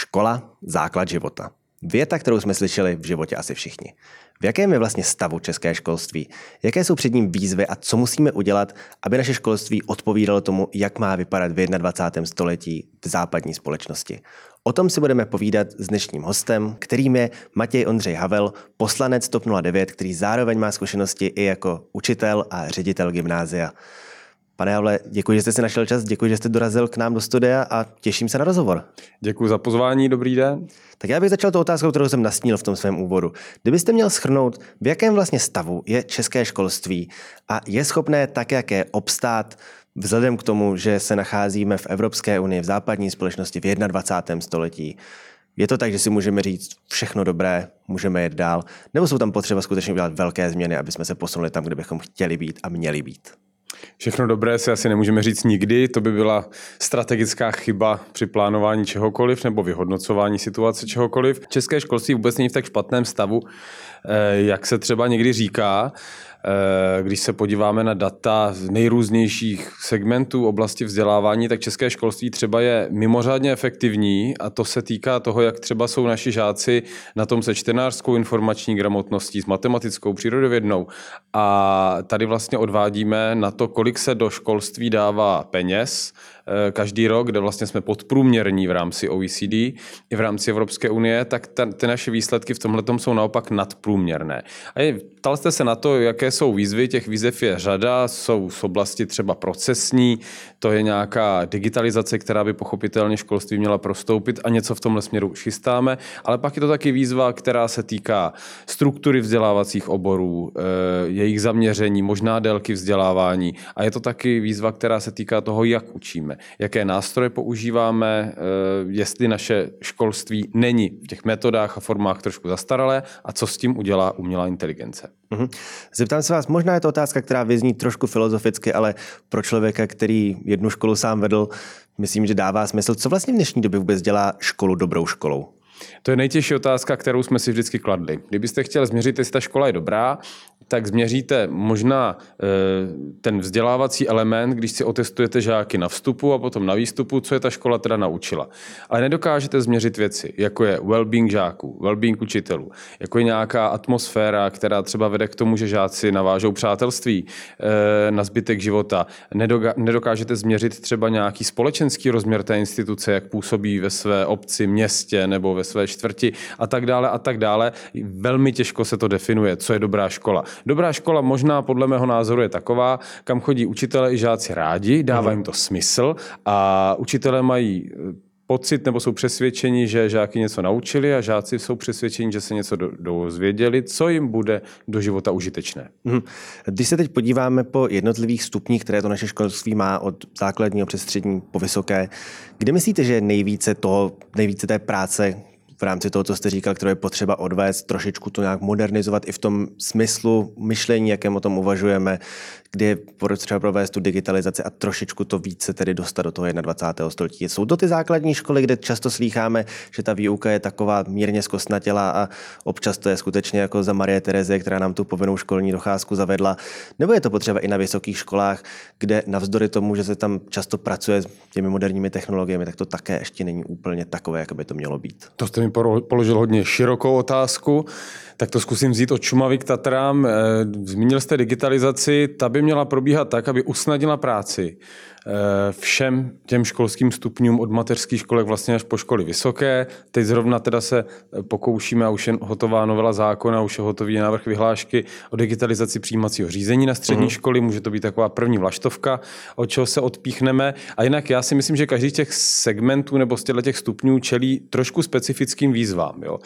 Škola, základ života. Věta, kterou jsme slyšeli v životě asi všichni. V jakém je vlastně stavu české školství? Jaké jsou před ním výzvy a co musíme udělat, aby naše školství odpovídalo tomu, jak má vypadat v 21. století v západní společnosti? O tom si budeme povídat s dnešním hostem, kterým je Matěj Ondřej Havel, poslanec TOP 09, který zároveň má zkušenosti i jako učitel a ředitel gymnázia. Pane Havle, děkuji, že jste si našel čas, děkuji, že jste dorazil k nám do studia a těším se na rozhovor. Děkuji za pozvání, dobrý den. Tak já bych začal tou otázkou, kterou jsem nastínil v tom svém úvodu. Kdybyste měl schrnout, v jakém vlastně stavu je české školství a je schopné tak, jak je obstát vzhledem k tomu, že se nacházíme v Evropské unii, v západní společnosti v 21. století, je to tak, že si můžeme říct všechno dobré, můžeme jet dál, nebo jsou tam potřeba skutečně udělat velké změny, aby jsme se posunuli tam, kde bychom chtěli být a měli být? Všechno dobré si asi nemůžeme říct nikdy, to by byla strategická chyba při plánování čehokoliv nebo vyhodnocování situace čehokoliv. České školství vůbec není v tak špatném stavu, eh, jak se třeba někdy říká. Eh, když se podíváme na data z nejrůznějších segmentů oblasti vzdělávání, tak české školství třeba je mimořádně efektivní a to se týká toho, jak třeba jsou naši žáci na tom se čtenářskou informační gramotností, s matematickou, přírodovědnou. A tady vlastně odvádíme na to, kolik se do školství dává peněz, každý rok, kde vlastně jsme podprůměrní v rámci OECD i v rámci Evropské unie, tak ta, ty naše výsledky v tomhle jsou naopak nadprůměrné. A ptal jste se na to, jaké jsou výzvy, těch výzev je řada, jsou z oblasti třeba procesní, to je nějaká digitalizace, která by pochopitelně školství měla prostoupit a něco v tomhle směru chystáme, ale pak je to taky výzva, která se týká struktury vzdělávacích oborů, eh, jejich zaměření, možná délky vzdělávání a je to taky výzva, která se týká toho, jak učíme jaké nástroje používáme, eh, jestli naše školství není v těch metodách a formách trošku zastaralé a co s tím udělá umělá inteligence. Mm-hmm. Zeptám se vás, možná je to otázka, která vyzní trošku filozoficky, ale pro člověka, který jednu školu sám vedl, myslím, že dává smysl. Co vlastně v dnešní době vůbec dělá školu dobrou školou? To je nejtěžší otázka, kterou jsme si vždycky kladli. Kdybyste chtěli změřit, jestli ta škola je dobrá, tak změříte možná e, ten vzdělávací element, když si otestujete žáky na vstupu a potom na výstupu, co je ta škola teda naučila. Ale nedokážete změřit věci, jako je well-being žáků, well-being učitelů, jako je nějaká atmosféra, která třeba vede k tomu, že žáci navážou přátelství e, na zbytek života. Nedokážete změřit třeba nějaký společenský rozměr té instituce, jak působí ve své obci, městě nebo ve své čtvrti a tak dále a tak dále. Velmi těžko se to definuje, co je dobrá škola. Dobrá škola možná podle mého názoru je taková, kam chodí učitelé i žáci rádi, dává jim to smysl a učitelé mají eh, pocit nebo jsou přesvědčeni, že žáky něco naučili a žáci jsou přesvědčeni, že se něco dozvěděli, co jim bude do života užitečné. Mhm. Když se teď podíváme po jednotlivých stupních, které to naše školství má od základního přes střední po vysoké, kde myslíte, že nejvíce toho, nejvíce té práce, v rámci toho, co jste říkal, které je potřeba odvést, trošičku to nějak modernizovat i v tom smyslu myšlení, jakém o tom uvažujeme, kdy je potřeba provést tu digitalizaci a trošičku to více tedy dostat do toho 21. století. Jsou to ty základní školy, kde často slýcháme, že ta výuka je taková mírně zkostnatělá a občas to je skutečně jako za Marie Terezie, která nám tu povinnou školní docházku zavedla. Nebo je to potřeba i na vysokých školách, kde navzdory tomu, že se tam často pracuje s těmi moderními technologiemi, tak to také ještě není úplně takové, jak by to mělo být. To jste mi položil hodně širokou otázku. Tak to zkusím vzít od Šumavy k Tatrám. Eh, zmínil jste digitalizaci, ta by měla probíhat tak, aby usnadnila práci Eh, všem těm školským stupňům od mateřských školek vlastně až po školy vysoké. Teď zrovna teda se eh, pokoušíme, a už je hotová novela zákona, už je hotový návrh vyhlášky o digitalizaci přijímacího řízení na střední uh-huh. školy. Může to být taková první vlaštovka, od čeho se odpíchneme. A jinak já si myslím, že každý z těch segmentů nebo z těch stupňů čelí trošku specifickým výzvám. Jo.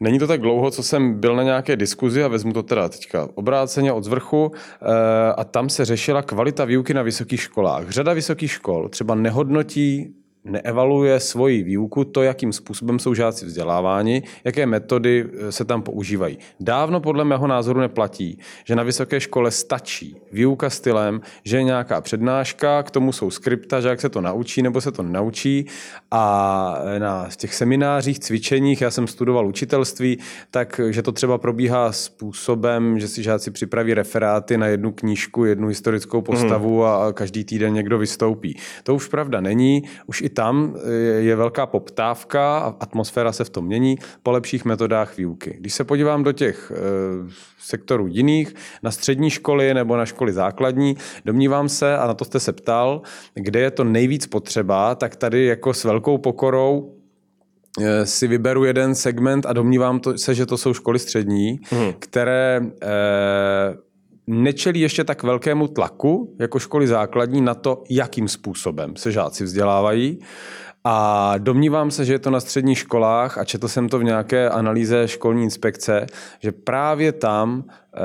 Není to tak dlouho, co jsem byl na nějaké diskuzi a vezmu to teda teďka obráceně od zvrchu eh, a tam se řešila kvalita výuky na vysokých školách. Řada vysokých škol třeba nehodnotí neevaluuje svoji výuku, to, jakým způsobem jsou žáci vzděláváni, jaké metody eh, se tam používají. Dávno podle mého názoru neplatí, že na vysoké škole stačí výuka stylem, že je nějaká přednáška, k tomu jsou skripta, že jak se to naučí nebo se to naučí a na těch seminářích, cvičeních, já jsem studoval učitelství, tak že to třeba probíhá způsobem, že si žáci připraví referáty na jednu knížku, jednu historickou postavu hmm. a každý týden někdo vystoupí. To už pravda není. Už i tam je velká poptávka a atmosféra se v tom mění po lepších metodách výuky. Když se podívám do těch sektorů jiných, na střední školy nebo na školy základní, domnívám se, a na to jste se ptal, kde je to nejvíc potřeba, tak tady jako s velkou pokorou Eh, si vyberu jeden segment a domnívám to, se, že to jsou školy střední, hmm. které eh, nečelí ještě tak velkému tlaku jako školy základní na to, jakým způsobem se žáci vzdělávají. A domnívám se, že je to na středních školách a četl jsem to v nějaké analýze školní inspekce, že právě tam eh,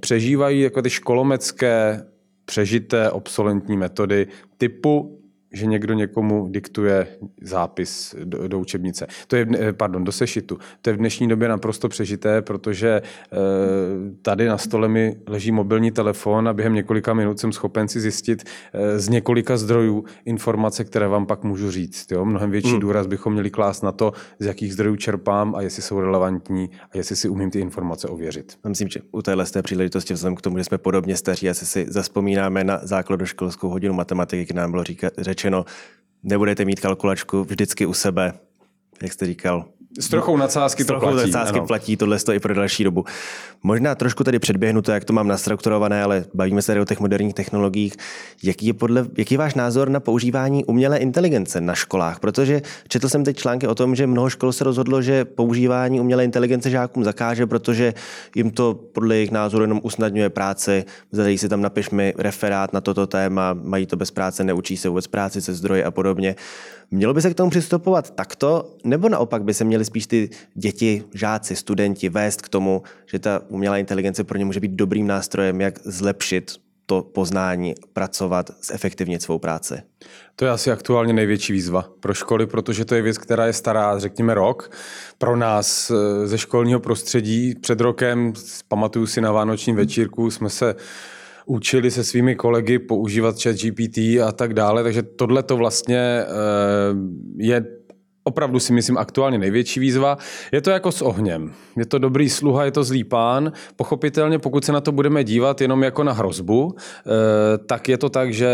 přežívají jako ty školomecké přežité obsolentní metody typu že někdo někomu diktuje zápis do, do učebnice. To je, pardon, do sešitu. To je v dnešní době naprosto přežité, protože e, tady na stole mi leží mobilní telefon a během několika minut jsem schopen si zjistit e, z několika zdrojů informace, které vám pak můžu říct. Jo? Mnohem větší hmm. důraz bychom měli klást na to, z jakých zdrojů čerpám a jestli jsou relevantní a jestli si umím ty informace ověřit. Myslím, že u téhle té příležitosti, vzhledem k tomu, že jsme podobně staří, asi si zaspomínáme na základoškolskou hodinu matematiky, kdy nám bylo říkat, řečeno, nebudete mít kalkulačku vždycky u sebe, jak jste říkal, s trochou nadsázky trochou to platí. nadsázky ano. platí tohle i pro další dobu. Možná trošku tady předběhnu to, jak to mám nastrukturované, ale bavíme se tady o těch moderních technologiích. Jaký je, podle, jaký je váš názor na používání umělé inteligence na školách? Protože četl jsem teď články o tom, že mnoho škol se rozhodlo, že používání umělé inteligence žákům zakáže, protože jim to podle jejich názoru jenom usnadňuje práci. Zadají si tam napiš mi referát na toto téma, mají to bez práce, neučí se vůbec práci se zdroje a podobně. Mělo by se k tomu přistupovat takto, nebo naopak by se měly spíš ty děti, žáci, studenti vést k tomu, že ta umělá inteligence pro ně může být dobrým nástrojem, jak zlepšit to poznání, pracovat, zefektivnit svou práci? To je asi aktuálně největší výzva pro školy, protože to je věc, která je stará, řekněme, rok. Pro nás eh, ze školního prostředí před rokem, pamatuju si na Vánočním večírku, jsme se učili se svými kolegy používat chat GPT a tak dále, takže tohle to vlastně eh, je opravdu si myslím aktuálně největší výzva. Je to jako s ohněm. Je to dobrý sluha, je to zlý pán. Pochopitelně, pokud se na to budeme dívat jenom jako na hrozbu, eh, tak je to tak, že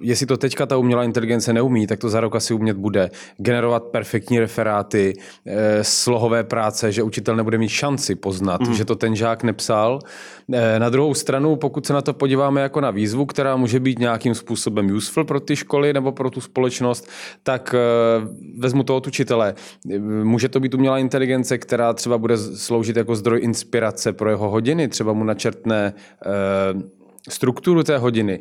jestli to teďka ta umělá inteligence neumí, tak to za rok asi umět bude. Generovat perfektní referáty, eh, slohové práce, že učitel nebude mít šanci poznat, mm. že to ten žák nepsal. Eh, na druhou stranu, pokud se na to podíváme jako na výzvu, která může být nějakým způsobem useful pro ty školy nebo pro tu společnost, tak vezmu to od učitele. Může to být umělá inteligence, která třeba bude sloužit jako zdroj inspirace pro jeho hodiny, třeba mu načrtne eh, strukturu té hodiny,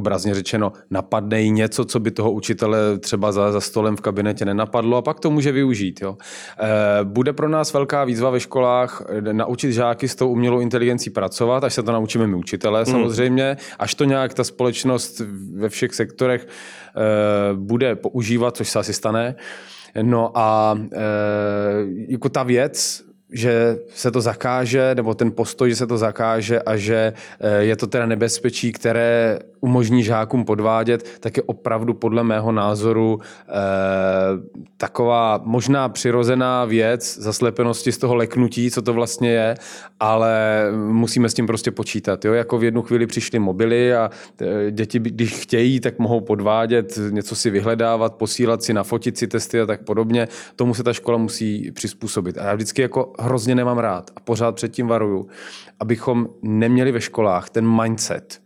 obrazně řečeno, napadne jí něco, co by toho učitele třeba za, za stolem v kabinetě nenapadlo a pak to může využít. Jo. E, bude pro nás velká výzva ve školách eh, naučit žáky s tou umělou inteligencí pracovat, až se to naučíme my učitelé mm. samozřejmě, až to nějak ta společnost ve všech sektorech e, bude používat, což se asi stane. No a jako ta věc, že se to zakáže, nebo ten postoj, že se to zakáže a že eh, je to teda nebezpečí, které umožní žákům podvádět, tak je opravdu podle mého názoru eh, taková možná přirozená věc zaslepenosti z toho leknutí, co to vlastně je, ale musíme s tím prostě počítat. Jo? Jako v jednu chvíli přišly mobily a eh, děti, když chtějí, tak mohou podvádět, něco si vyhledávat, posílat si, nafotit si testy a tak podobně. Tomu se ta škola musí přizpůsobit. A já vždycky jako hrozně nemám rád a pořád předtím varuju, abychom neměli ve školách ten mindset,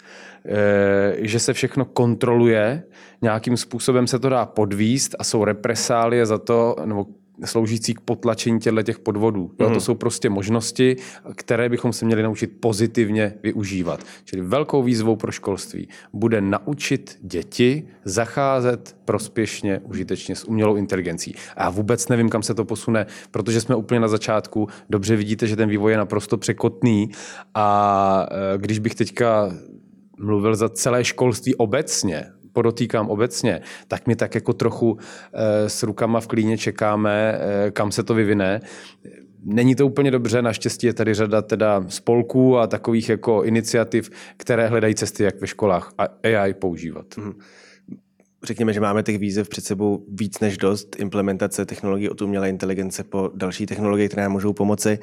že se všechno kontroluje, nějakým způsobem se to dá podvíst a jsou represálie za to, nebo sloužící k potlačení těchto těch podvodů. Jo, to mhm. jsou prostě možnosti, které bychom se měli naučit pozitivně využívat. Čili velkou výzvou pro školství bude naučit děti zacházet prospěšně, užitečně s umělou inteligencí. A já vůbec nevím, kam se to posune, protože jsme úplně na začátku. Dobře vidíte, že ten vývoj je naprosto překotný a e, když bych teďka mluvil za celé školství obecně, podotýkám obecně, tak my tak jako trochu eh, s rukama v klíně čekáme, eh, kam se to vyvine. Není to úplně dobře, naštěstí je tady řada teda spolků a takových jako iniciativ, které hledají cesty, jak ve školách AI používat. Mm. Řekněme, že máme těch výzev před sebou víc než dost. Implementace technologií od umělé inteligence po další technologie, které nám můžou pomoci.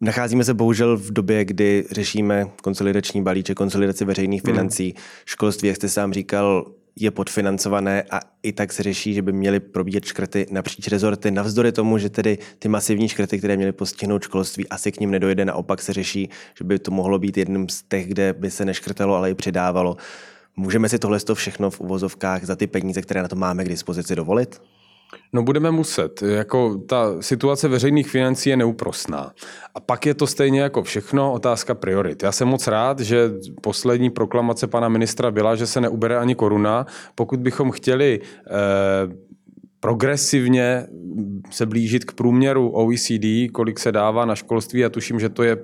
Nacházíme se bohužel v době, kdy řešíme konsolidační balíček, konsolidaci veřejných hmm. financí. Hmm. Školství, jak jste sám říkal, je podfinancované a i tak se řeší, že by měly probíhat škrty napříč rezorty. Navzdory tomu, že tedy ty masivní škrty, které měly postihnout školství, asi k ním nedojde. Naopak se řeší, že by to mohlo být jedním z těch, kde by se neškrtalo, ale i přidávalo. Můžeme si tohle všechno v uvozovkách za ty peníze, které na to máme k dispozici, dovolit? No budeme muset. Jako ta situace veřejných financí je neúprosná. A pak je to stejně jako všechno otázka priorit. Já jsem moc rád, že poslední proklamace pana ministra byla, že se neubere ani koruna. Pokud bychom chtěli eh, progresivně se blížit k průměru OECD, kolik se dává na školství, a tuším, že to je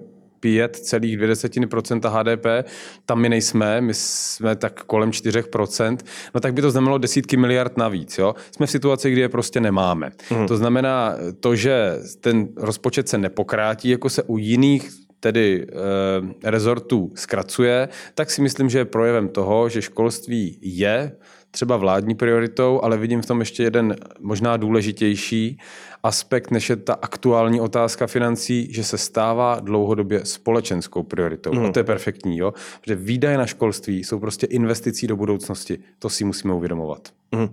5,2% HDP, tam my nejsme, my jsme tak kolem 4%, no tak by to znamenalo desítky miliard navíc. Jo? Jsme v situaci, kdy je prostě nemáme. Mm. To znamená to, že ten rozpočet se nepokrátí, jako se u jiných tedy e, rezortů zkracuje, tak si myslím, že je projevem toho, že školství je třeba vládní prioritou, ale vidím v tom ještě jeden možná důležitější aspekt, než je ta aktuální otázka financí, že se stává dlouhodobě společenskou prioritou. Mm. A to je perfektní, jo? Protože výdaje na školství jsou prostě investicí do budoucnosti. To si musíme uvědomovat. Mm.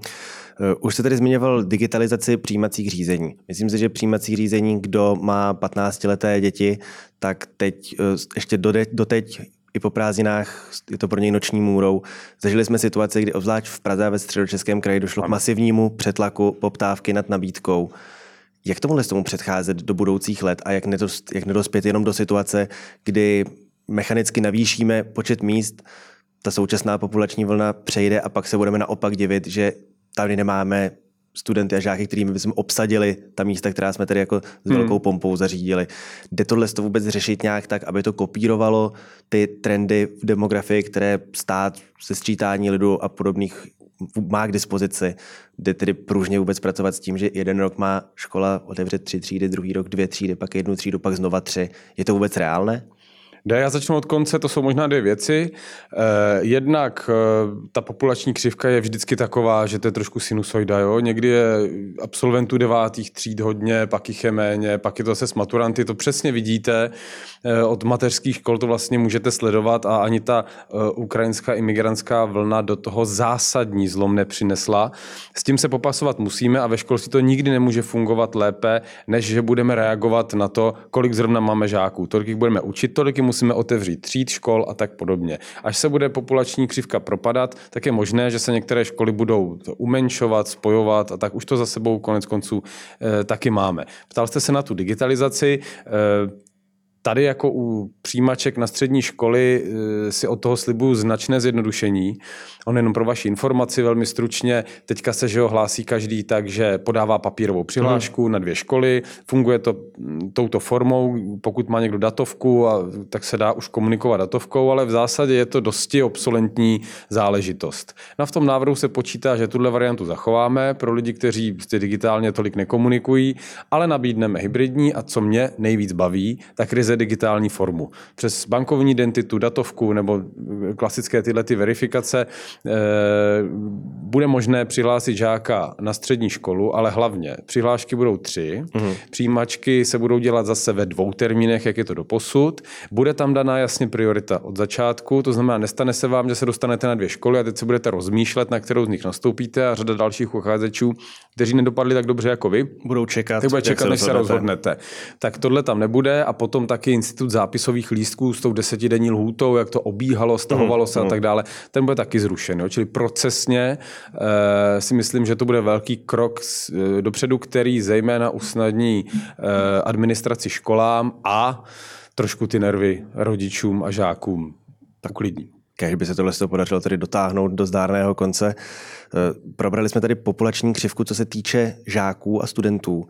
Už jste tady zmiňoval digitalizaci přijímacích řízení. Myslím si, že přijímací řízení, kdo má 15-leté děti, tak teď eh, ještě doteď i po prázdninách je to pro něj noční můrou. Zažili jsme situaci, kdy obzvlášť v Praze a ve středočeském kraji došlo k masivnímu přetlaku poptávky nad nabídkou. Jak tomuhle tomu předcházet do budoucích let a jak, nedos, jak nedospět jenom do situace, kdy mechanicky navýšíme počet míst, ta současná populační vlna přejde a pak se budeme naopak divit, že tady nemáme studenty a žáky, kterými bychom obsadili ta místa, která jsme tady jako s hmm. velkou pompou zařídili. Jde tohle to vůbec řešit nějak tak, aby to kopírovalo ty trendy v demografii, které stát se sčítání lidu a podobných má k dispozici, jde tedy pružně vůbec pracovat s tím, že jeden rok má škola otevřet tři třídy, druhý rok dvě třídy, pak jednu třídu, pak znova tři. Je to vůbec reálné? Jde, já začnu od konce, to jsou možná dvě věci. Eh, jednak eh, ta populační křivka je vždycky taková, že to je trošku sinusoida. Jo? Někdy je absolventů devátých tříd hodně, pak jich je méně, pak je to se s maturanty. To přesně vidíte. Eh, od mateřských škol to vlastně můžete sledovat a ani ta ukrajinská imigrantská vlna do toho zásadní zlom nepřinesla. S tím se popasovat musíme a ve školství to nikdy nemůže fungovat lépe, než že budeme reagovat na to, kolik zrovna máme žáků. Tolik jich budeme učit, tolik jim musíme otevřít tříd, škol a tak podobně. Až se bude populační křivka propadat, tak je možné, že se některé školy budou umenšovat, spojovat a tak už to za sebou konec konců e, taky máme. Ptal jste se na tu digitalizaci. E, Tady jako u přijímaček na střední školy eh, si od toho slibuju značné zjednodušení. On jenom pro vaši informaci velmi stručně, teďka se, že ho hlásí každý tak, že podává papírovou přihlášku hmm. na dvě školy, funguje to mm, touto formou, pokud má někdo datovku, a, tak se dá už komunikovat datovkou, ale v zásadě je to dosti obsolentní záležitost. Na no v tom návrhu se počítá, že tuhle variantu zachováme pro lidi, kteří digitálně tolik nekomunikují, ale nabídneme hybridní a co mě nejvíc baví, tak ryze digitální formu. Přes bankovní identitu, datovku nebo klasické tyhle ty verifikace eh, bude možné přihlásit žáka na střední školu, ale hlavně přihlášky budou tři, mm-hmm. přijímačky se budou dělat zase ve dvou termínech, jak je to do posud. Bude tam daná jasně priorita od začátku, to znamená, nestane se vám, že se dostanete na dvě školy a teď se budete rozmýšlet, na kterou z nich nastoupíte a řada dalších ucházečů, kteří nedopadli tak dobře jako vy, budou čekat, tak bude čekat, než se rozhodnete. Tak tohle tam nebude a potom tak taky institut zápisových lístků s tou desetidenní lhůtou, jak to obíhalo, stahovalo se mm, a tak dále, ten bude taky zrušen. Jo? Čili procesně e, si myslím, že to bude velký krok s, e, dopředu, který zejména usnadní e, administraci školám a trošku ty nervy rodičům a žákům tak lidí. Kež by se tohle podařilo tedy dotáhnout do zdárného konce. Probrali jsme tady populační křivku, co se týče žáků a studentů.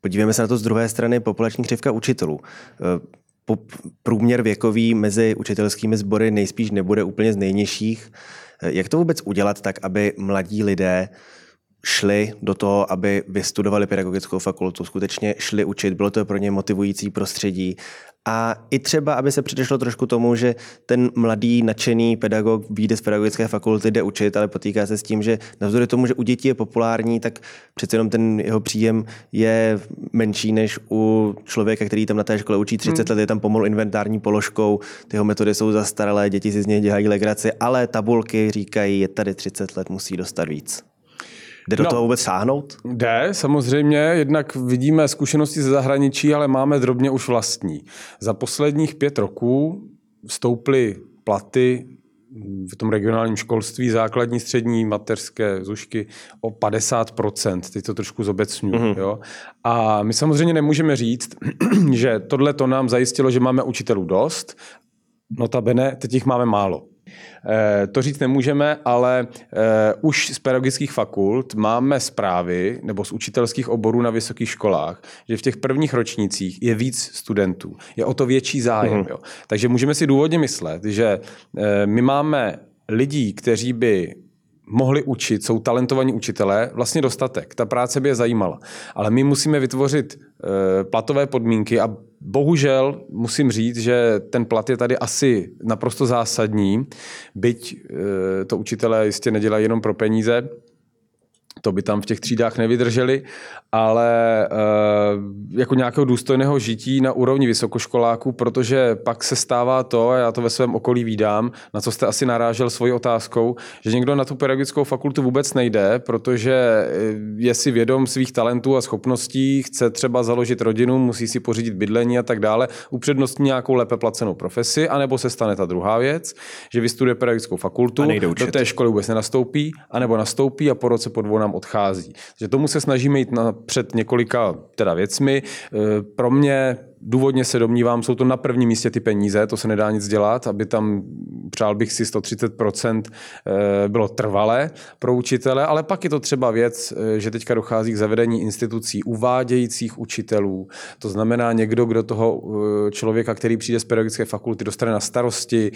Podívejme se na to z druhé strany populační křivka učitelů. E, průměr věkový mezi učitelskými sbory nejspíš nebude úplně z nejnižších. E, jak to vůbec udělat tak, aby mladí lidé šli do toho, aby vystudovali pedagogickou fakultu, skutečně šli učit, bylo to pro ně motivující prostředí a i třeba, aby se předešlo trošku tomu, že ten mladý, nadšený pedagog vyjde z pedagogické fakulty, jde učit, ale potýká se s tím, že navzdory tomu, že u dětí je populární, tak přece jenom ten jeho příjem je menší než u člověka, který tam na té škole učí 30 hmm. let, je tam pomalu inventární položkou, ty jeho metody jsou zastaralé, děti si z něj dělají legraci, ale tabulky říkají, je tady 30 let, musí dostat víc. Jde do no, toho vůbec sáhnout? Jde, samozřejmě. Jednak vidíme zkušenosti ze zahraničí, ale máme drobně už vlastní. Za posledních pět roků stouply platy v tom regionálním školství, základní, střední, mateřské zušky o 50%. Teď to trošku zobecňuji. Mm-hmm. Jo? A my samozřejmě nemůžeme říct, že tohle to nám zajistilo, že máme učitelů dost, notabene teď jich máme málo. Eh, to říct nemůžeme, ale eh, už z pedagogických fakult máme zprávy nebo z učitelských oborů na vysokých školách, že v těch prvních ročnících je víc studentů, je o to větší zájem. Mm-hmm. Jo. Takže můžeme si důvodně myslet, že eh, my máme lidí, kteří by mohli učit, jsou talentovaní učitelé, vlastně dostatek. Ta práce by je zajímala. Ale my musíme vytvořit e, platové podmínky a bohužel musím říct, že ten plat je tady asi naprosto zásadní, byť e, to učitelé jistě nedělají jenom pro peníze, to by tam v těch třídách nevydrželi, ale e, jako nějakého důstojného žití na úrovni vysokoškoláků, protože pak se stává to, a já to ve svém okolí vídám, na co jste asi narážel svojí otázkou, že někdo na tu pedagogickou fakultu vůbec nejde, protože eh, je si vědom svých talentů a schopností, chce třeba založit rodinu, musí si pořídit bydlení a tak dále, upřednostní nějakou lépe placenou profesi, anebo se stane ta druhá věc, že vystuduje pedagogickou fakultu, do té školy vůbec nenastoupí, anebo nastoupí a po roce po dvou nám odchází. Takže tomu se snažíme jít na, před několika teda věcmi. E, pro mě důvodně se domnívám, jsou to na prvním místě ty peníze, to se nedá nic dělat, aby tam, přál bych si 130% e, bylo trvalé pro učitele, ale pak je to třeba věc, e, že teďka dochází k zavedení institucí uvádějících učitelů. To znamená někdo, kdo toho člověka, který přijde z pedagogické fakulty, dostane na starosti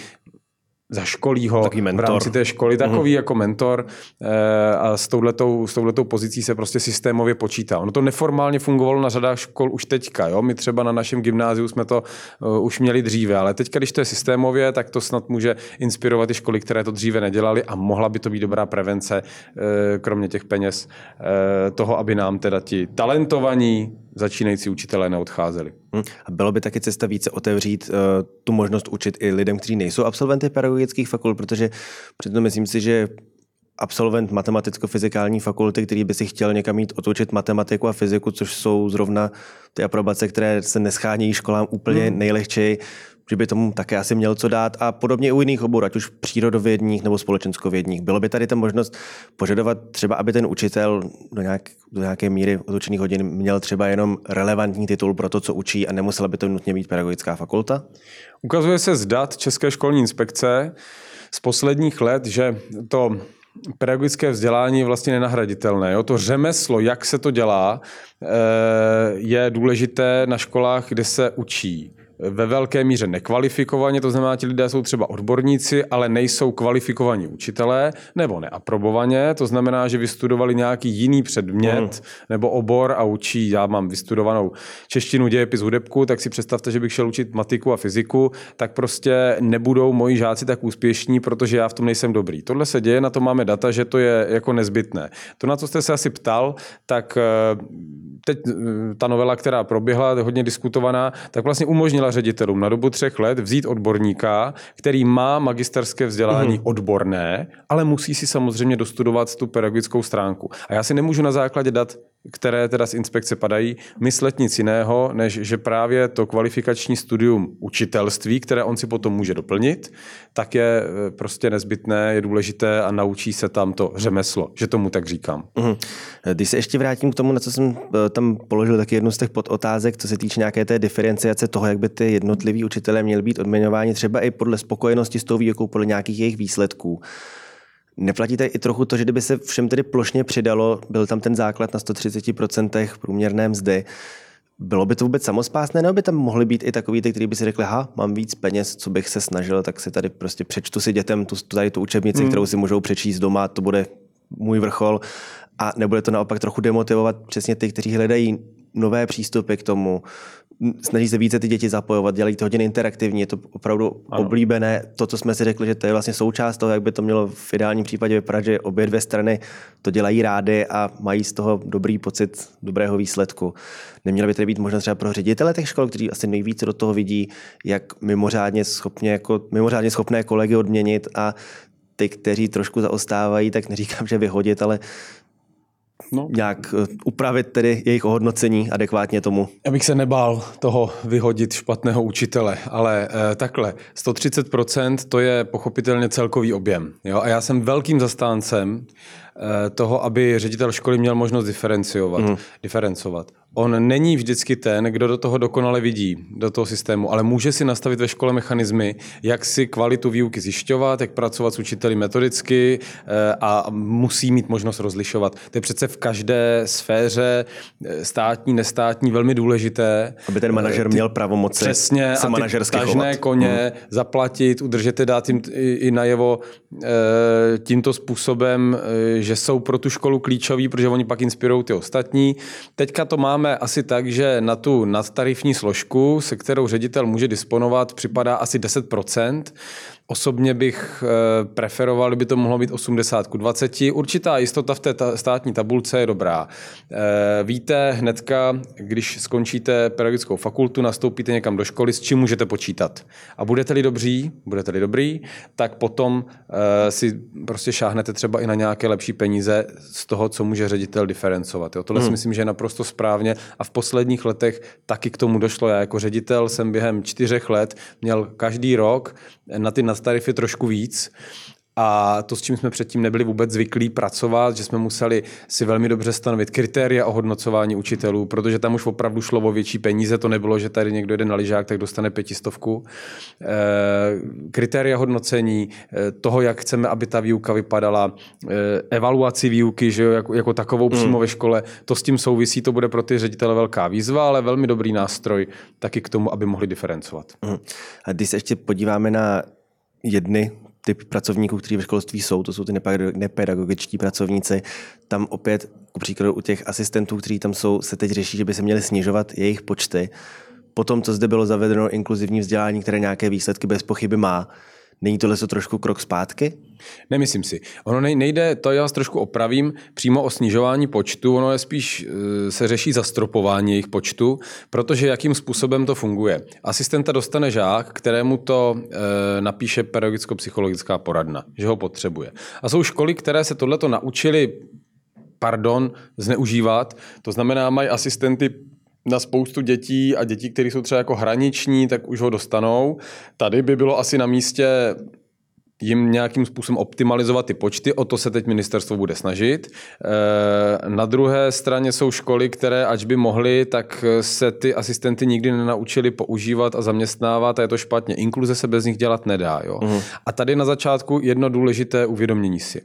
zaškolí ho v rámci té školy, takový uh-huh. jako mentor e, a s touhletou, s touhletou pozicí se prostě systémově počítá. Ono to neformálně fungovalo na řadách škol už teďka. Jo? My třeba na našem gymnáziu jsme to uh, už měli dříve, ale teďka, když to je systémově, tak to snad může inspirovat i školy, které to dříve nedělali a mohla by to být dobrá prevence, e, kromě těch peněz, e, toho, aby nám teda ti talentovaní začínající učitelé neodcházeli. Hm. A bylo by taky cesta více otevřít uh, tu možnost učit i lidem, kteří nejsou absolventy pedagogických fakult, protože přitom myslím si, že absolvent matematicko-fyzikální fakulty, který by si chtěl někam jít otočit matematiku a fyziku, což jsou zrovna ty aprobace, které se neschánějí školám úplně hmm. nejlehčeji, že by tomu také asi měl co dát a podobně u jiných oborů, ať už přírodovědních nebo společenskovědních. Bylo by tady ta možnost požadovat třeba, aby ten učitel do, nějak, do nějaké míry otočených hodin měl třeba jenom relevantní titul pro to, co učí a nemusela by to nutně být pedagogická fakulta? Ukazuje se z dat České školní inspekce z posledních let, že to pedagogické vzdělání je vlastně nenahraditelné. Jo? To řemeslo, jak se to dělá, eh, je důležité na školách, kde se učí ve velké míře nekvalifikovaně, to znamená, ti lidé jsou třeba odborníci, ale nejsou kvalifikovaní učitelé, nebo neaprobovaně, to znamená, že vystudovali nějaký jiný předmět mm. nebo obor a učí, já mám vystudovanou češtinu, dějepis, hudebku, tak si představte, že bych šel učit matiku a fyziku, tak prostě nebudou moji žáci tak úspěšní, protože já v tom nejsem dobrý. Tohle se děje, na to máme data, že to je jako nezbytné. To, na co jste se asi ptal, tak eh, teď eh, ta novela, která proběhla, hodně diskutovaná, tak vlastně umožnila ředitelům na dobu třech let vzít odborníka, který má magisterské vzdělání mm. odborné, ale musí si samozřejmě dostudovat tu pedagogickou stránku. A já si nemůžu na základě dat které teda z inspekce padají, myslet nic jiného, než že právě to kvalifikační studium učitelství, které on si potom může doplnit, tak je eh, prostě nezbytné, je důležité a naučí se tam to řemeslo, že tomu tak říkám. Uhum. Když se ještě vrátím k tomu, na co jsem eh, tam položil taky jednu z těch podotázek, co se týče nějaké té diferenciace toho, jak by ty jednotliví učitelé měli být odměňováni, třeba i podle spokojenosti s tou výukou, podle nějakých jejich výsledků. Neplatíte i trochu to, že kdyby se všem tedy plošně přidalo, byl tam ten základ na 130% průměrné mzdy, bylo by to vůbec samospásné, nebo by tam mohly být i takový, kteří by si řekli, ha, mám víc peněz, co bych se snažil, tak si tady prostě přečtu si dětem tu, tady tu učebnici, hmm. kterou si můžou přečíst doma, to bude můj vrchol. a nebude to naopak trochu demotivovat přesně ty, kteří hledají nové přístupy k tomu, snaží se více ty děti zapojovat, dělají to hodně interaktivní, je to opravdu ano. oblíbené. To, co jsme si řekli, že to je vlastně součást toho, jak by to mělo v ideálním případě vypadat, že obě dvě strany to dělají rády a mají z toho dobrý pocit dobrého výsledku. Neměla by to být možná třeba pro ředitele těch škol, kteří asi nejvíce do toho vidí, jak mimořádně, schopně, jako, mimořádně schopné kolegy odměnit a ty, kteří trošku zaostávají, tak neříkám, že vyhodit, ale no. nějak eh, upravit tedy jejich ohodnocení adekvátně tomu. Já bych se nebál toho vyhodit špatného učitele, ale eh, takhle, 130% to je pochopitelně celkový objem. Jo? A já jsem velkým zastáncem toho, aby ředitel školy měl možnost diferenciovat. Mm. diferencovat on není vždycky ten, kdo do toho dokonale vidí, do toho systému, ale může si nastavit ve škole mechanismy, jak si kvalitu výuky zjišťovat, jak pracovat s učiteli metodicky eh, a musí mít možnost rozlišovat. To je přece v každé sféře eh, státní, nestátní velmi důležité. Aby ten manažer měl pravomoci Přesně, se a ty tažné koně hmm. zaplatit, udržet je dát jim i, najevo eh, tímto způsobem, že jsou pro tu školu klíčoví, protože oni pak inspirují ty ostatní. Teďka to máme asi tak, že na tu nadtarifní složku, se kterou ředitel může disponovat, připadá asi 10 Osobně bych eh, preferoval, kdyby to mohlo být 80 k 20. Určitá jistota v té státní tabulce je dobrá. Eh, víte hnedka, když skončíte pedagogickou fakultu, nastoupíte někam do školy, s čím můžete počítat. A budete-li dobří, budete-li dobrý, tak potom eh, si prostě šáhnete třeba i na nějaké lepší peníze z toho, co může ředitel diferencovat. Jo. Tohle hmm. si myslím, že je naprosto správně a v posledních letech taky k tomu došlo. Já jako ředitel jsem během čtyřech let měl každý rok na ty tarify trošku víc. A to, s čím jsme předtím nebyli vůbec zvyklí pracovat, že jsme museli si velmi dobře stanovit kritéria ohodnocování učitelů, protože tam už opravdu šlo o větší peníze, to nebylo, že tady někdo jde na lyžák, tak dostane pětistovku. E, kritéria hodnocení e, toho, jak chceme, aby ta výuka vypadala, e, evaluaci výuky, že jo, jako, jako takovou hmm. přímo ve škole, to s tím souvisí, to bude pro ty ředitele velká výzva, ale velmi dobrý nástroj taky k tomu, aby mohli diferencovat. Hmm. A když se ještě podíváme na jedny typ pracovníků, kteří ve školství jsou, to jsou ty nepedagogičtí pracovníci. Tam opět, ku příkladu u těch asistentů, kteří tam jsou, se teď řeší, že by se měly snižovat jejich počty. Potom, co zde bylo zavedeno inkluzivní vzdělání, které nějaké výsledky bez pochyby má, Není tohle to trošku krok zpátky? Nemyslím si. Ono nejde, to já vás trošku opravím, přímo o snižování počtu, ono je spíš, eh, se řeší zastropování jejich počtu, protože jakým způsobem to funguje. Asistenta dostane žák, kterému to e, napíše pedagogicko-psychologická poradna, že ho potřebuje. A jsou školy, které se tohleto naučili pardon, zneužívat. To znamená, mají asistenty na spoustu dětí a dětí, které jsou třeba jako hraniční, tak už ho dostanou. Tady by bylo asi na místě jim nějakým způsobem optimalizovat ty počty, o to se teď ministerstvo bude snažit. Eh, na druhé straně jsou školy, které, ač by mohly, tak se ty asistenty nikdy nenaučili používat a zaměstnávat a je to špatně. Inkluze se bez nich dělat nedá. Jo? Uh-huh. A tady na začátku jedno důležité uvědomění si.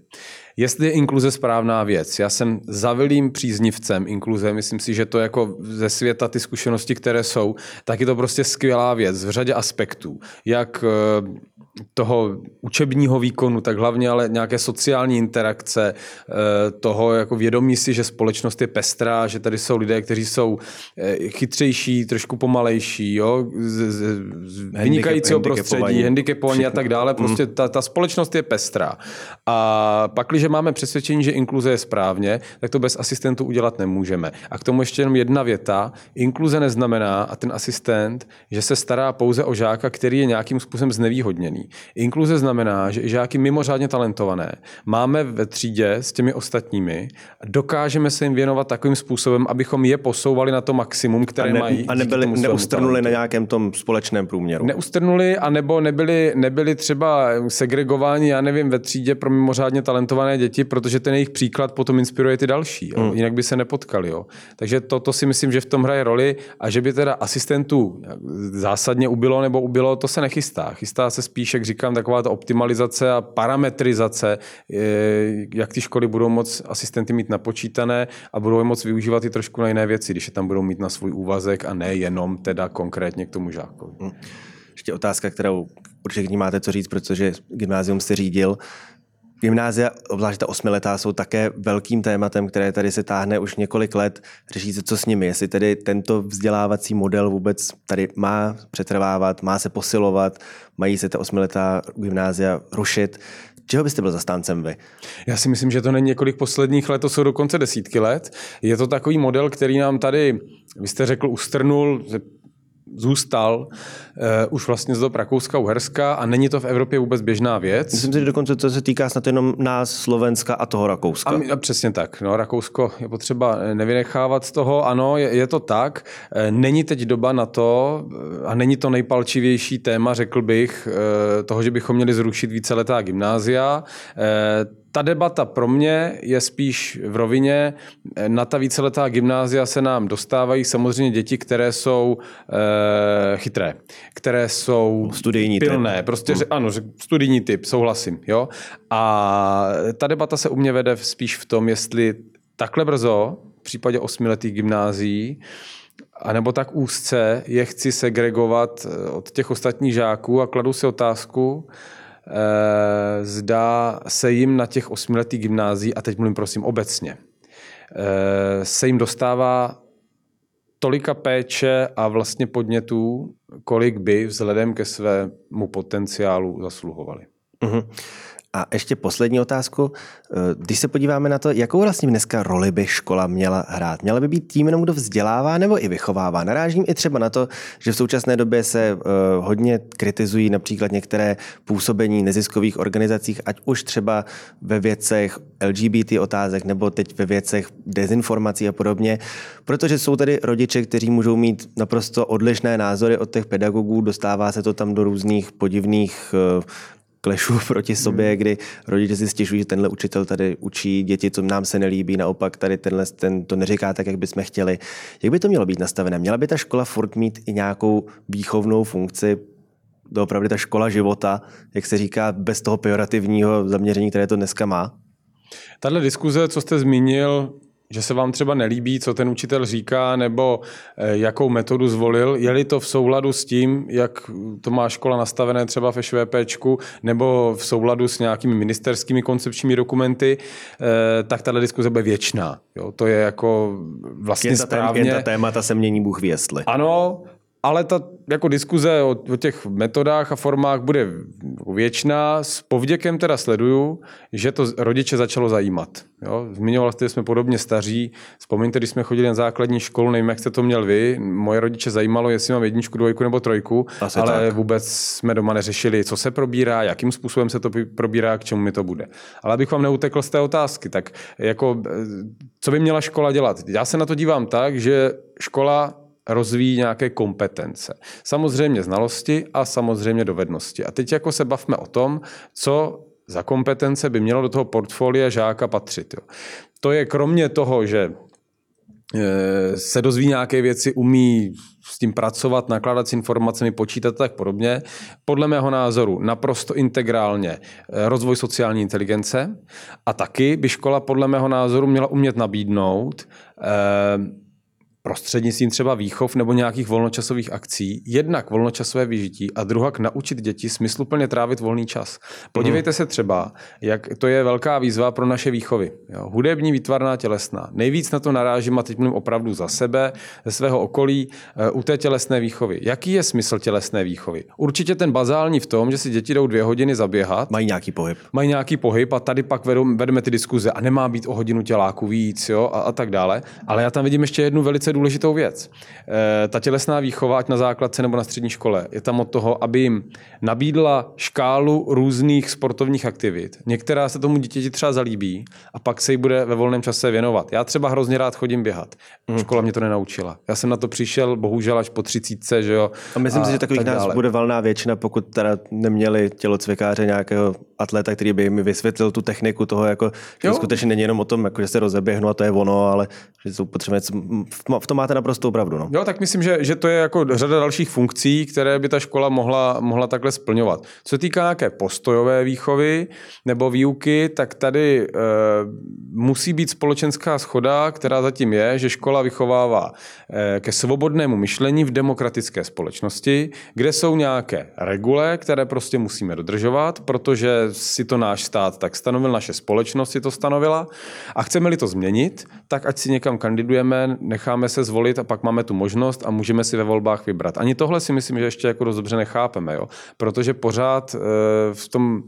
Jestli je inkluze správná věc, já jsem zavilým příznivcem inkluze, myslím si, že to jako ze světa ty zkušenosti, které jsou, tak je to prostě skvělá věc v řadě aspektů. Jak eh, toho učebního výkonu, tak hlavně ale nějaké sociální interakce, eh, toho jako vědomí si, že společnost je pestrá, že tady jsou lidé, kteří jsou eh, chytřejší, trošku pomalejší, jo, z, z, z vynikajícího prostředí, handicapovaní a tak dále. Prostě mm. ta, ta společnost je pestrá. A pak, když máme přesvědčení, že inkluze je správně, tak to bez asistentů udělat nemůžeme. A k tomu ještě jenom jedna věta. Inkluze neznamená, a ten asistent, že se stará pouze o žáka, který je nějakým způsobem znevýhodněný. Inkluze znamená, že i žáky mimořádně talentované máme ve třídě s těmi ostatními a dokážeme se jim věnovat takovým způsobem, abychom je posouvali na to maximum, které a ne, mají. A nebyli, neustrnuli na nějakém tom společném průměru. Neustrnuli, anebo nebyli, nebyli třeba segregováni, já nevím, ve třídě pro mimořádně talentované děti, protože ten jejich příklad potom inspiruje ty další. Jo? Hmm. Jinak by se nepotkali. Jo? Takže to, to si myslím, že v tom hraje roli a že by teda asistentů zásadně ubylo nebo ubylo, to se nechystá. Chystá se spíš jak říkám, taková ta optimalizace a parametrizace, jak ty školy budou moc asistenty mít napočítané a budou je moc využívat i trošku na jiné věci, když je tam budou mít na svůj úvazek a ne jenom teda konkrétně k tomu žákovi. Hmm. Ještě otázka, kterou určitě k ní máte co říct, protože gymnázium jste řídil. Gymnázia, obzvlášť ta osmiletá, jsou také velkým tématem, které tady se táhne už několik let. Řeší se, co s nimi, jestli tedy tento vzdělávací model vůbec tady má přetrvávat, má se posilovat, mají se ta osmiletá gymnázia rušit. Čeho byste byl zastáncem vy? Já si myslím, že to není několik posledních let, to jsou dokonce desítky let. Je to takový model, který nám tady, vy jste řekl, ustrnul, zůstal uh, už vlastně z do Rakouska, Uherska a není to v Evropě vůbec běžná věc. Myslím si, že dokonce to se týká snad jenom nás, Slovenska a toho Rakouska. A, my, a přesně tak. No, Rakousko je potřeba nevynechávat z toho. Ano, je, je to tak. Eh, není teď doba na to a není to nejpalčivější téma, řekl bych, eh, toho, že bychom měli zrušit víceletá gymnázia ta debata pro mě je spíš v rovině, na ta víceletá gymnázia se nám dostávají samozřejmě děti, které jsou e, chytré, které jsou studijní pilné. Typ. Prostě, hmm. ano, studijní typ, souhlasím. Jo? A ta debata se u mě vede spíš v tom, jestli takhle brzo, v případě osmiletých gymnázií, a nebo tak úzce je chci segregovat eh, od těch ostatních žáků a kladu si otázku, zda se jim na těch osmiletých gymnází, a teď mluvím prosím obecně, eh, se jim dostává tolika péče a vlastně podnětů, kolik by vzhledem ke svému potenciálu zasluhovali. Uh-huh. A ještě poslední otázku. Eh, když se podíváme na to, jakou vlastně dneska roli by škola měla hrát? Měla by být tím jenom, kdo vzdělává nebo i vychovává? Narážím i třeba na to, že v současné době se eh, hodně kritizují například některé působení neziskových organizacích, ať už třeba ve věcech LGBT otázek nebo teď ve věcech dezinformací a podobně, protože jsou tady rodiče, kteří můžou mít naprosto odlišné názory od těch pedagogů, dostává se to tam do různých podivných klešů proti sobě, hmm. kdy rodiče si stěžují, že tenhle učitel tady učí děti, co nám se nelíbí, naopak tady tenhle ten to neříká tak, jak bychom chtěli. Jak by to mělo být nastavené? Měla by ta škola furt mít i nějakou výchovnou funkci, opravdu ta škola života, jak se říká, bez toho pejorativního zaměření, které to dneska má? Tahle diskuze, co jste zmínil, že se vám třeba nelíbí, co ten učitel říká, nebo eh, jakou metodu zvolil, je-li to v souladu s tím, jak to má škola nastavené třeba v ŠVPčku, nebo v souladu s nějakými ministerskými koncepčními dokumenty, eh, tak tahle diskuze bude věčná. Jo, to je jako vlastně ta správně. Jen ta témata se mění Bůh věstli. Ano, ale ta jako diskuze o, o těch metodách a formách bude věčná. S povděkem teda sleduju, že to rodiče začalo zajímat. Jo? Zmiňoval jste, že jsme podobně staří. Vzpomeňte, když jsme chodili na základní školu, nevím, jak jste to měl vy. Moje rodiče zajímalo, jestli mám jedničku, dvojku nebo trojku, Asi ale tak. vůbec jsme doma neřešili, co se probírá, jakým způsobem se to probírá, k čemu mi to bude. Ale abych vám neutekl z té otázky, tak jako, co by měla škola dělat? Já se na to dívám tak, že škola rozvíjí nějaké kompetence. Samozřejmě znalosti a samozřejmě dovednosti. A teď jako se bavme o tom, co za kompetence by mělo do toho portfolia žáka patřit. Jo. To je kromě toho, že e, se dozví nějaké věci, umí s tím pracovat, nakládat s informacemi, počítat a tak podobně. Podle mého názoru naprosto integrálně e, rozvoj sociální inteligence a taky by škola podle mého názoru měla umět nabídnout eh, prostřednictvím třeba výchov nebo nějakých volnočasových akcí, jednak volnočasové vyžití a druhak naučit děti smysluplně trávit volný čas. Podívejte se třeba, jak to je velká výzva pro naše výchovy. Jo. Hudební, výtvarná, tělesná. Nejvíc na to narážím a teď mluvím opravdu za sebe, ze svého okolí, eh, u té tělesné výchovy. Jaký je smysl tělesné výchovy? Určitě ten bazální v tom, že si děti jdou dvě hodiny zaběhat. Mají nějaký pohyb. Mají nějaký pohyb a tady pak vedou, vedeme ty diskuze a nemá být o hodinu těláku víc jo, a, a tak dále. Ale já tam vidím ještě jednu velice důležitou věc. E, ta tělesná výchova, ať na základce nebo na střední škole, je tam od toho, aby jim nabídla škálu různých sportovních aktivit. Některá se tomu dítěti třeba zalíbí a pak se jí bude ve volném čase věnovat. Já třeba hrozně rád chodím běhat. Hmm. Škola mě to nenaučila. Já jsem na to přišel bohužel až po třicítce, že jo. A myslím a si, že takových tak nás dále. bude valná většina, pokud teda neměli tělocvikáře nějakého atleta, který by mi vysvětlil tu techniku toho, jako, že jo. skutečně není jenom o tom, jako, že se rozeběhnu a to je ono, ale že jsou potřebné v v tom máte naprosto pravdu. No. Jo, tak myslím, že, že to je jako řada dalších funkcí, které by ta škola mohla, mohla takhle splňovat. Co se týká nějaké postojové výchovy nebo výuky, tak tady e, musí být společenská schoda, která zatím je, že škola vychovává e, ke svobodnému myšlení v demokratické společnosti, kde jsou nějaké regule, které prostě musíme dodržovat, protože si to náš stát tak stanovil, naše společnost si to stanovila a chceme-li to změnit, tak ať si někam kandidujeme, necháme se zvolit a pak máme tu možnost a můžeme si ve volbách vybrat. Ani tohle si myslím, že ještě jako dost dobře nechápeme, jo? protože pořád e, v tom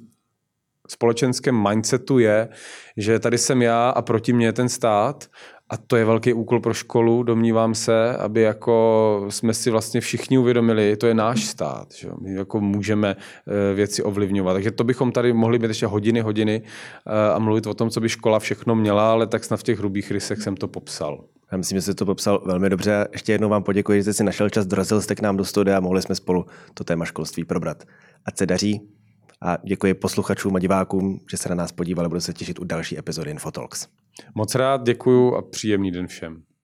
společenském mindsetu je, že tady jsem já a proti mě je ten stát a to je velký úkol pro školu, domnívám se, aby jako jsme si vlastně všichni uvědomili, to je náš stát, že my jako můžeme eh, věci ovlivňovat. Takže to bychom tady mohli být ještě hodiny, hodiny eh, a mluvit o tom, co by škola všechno měla, ale tak snad v těch hrubých rysech jsem to popsal. Já myslím, že jste to popsal velmi dobře. Ještě jednou vám poděkuji, že jste si našel čas, dorazil jste k nám do studia a mohli jsme spolu to téma školství probrat. Ať se daří a děkuji posluchačům a divákům, že se na nás podívali. Budu se těšit u další epizody Infotalks. Moc rád děkuju a příjemný den všem.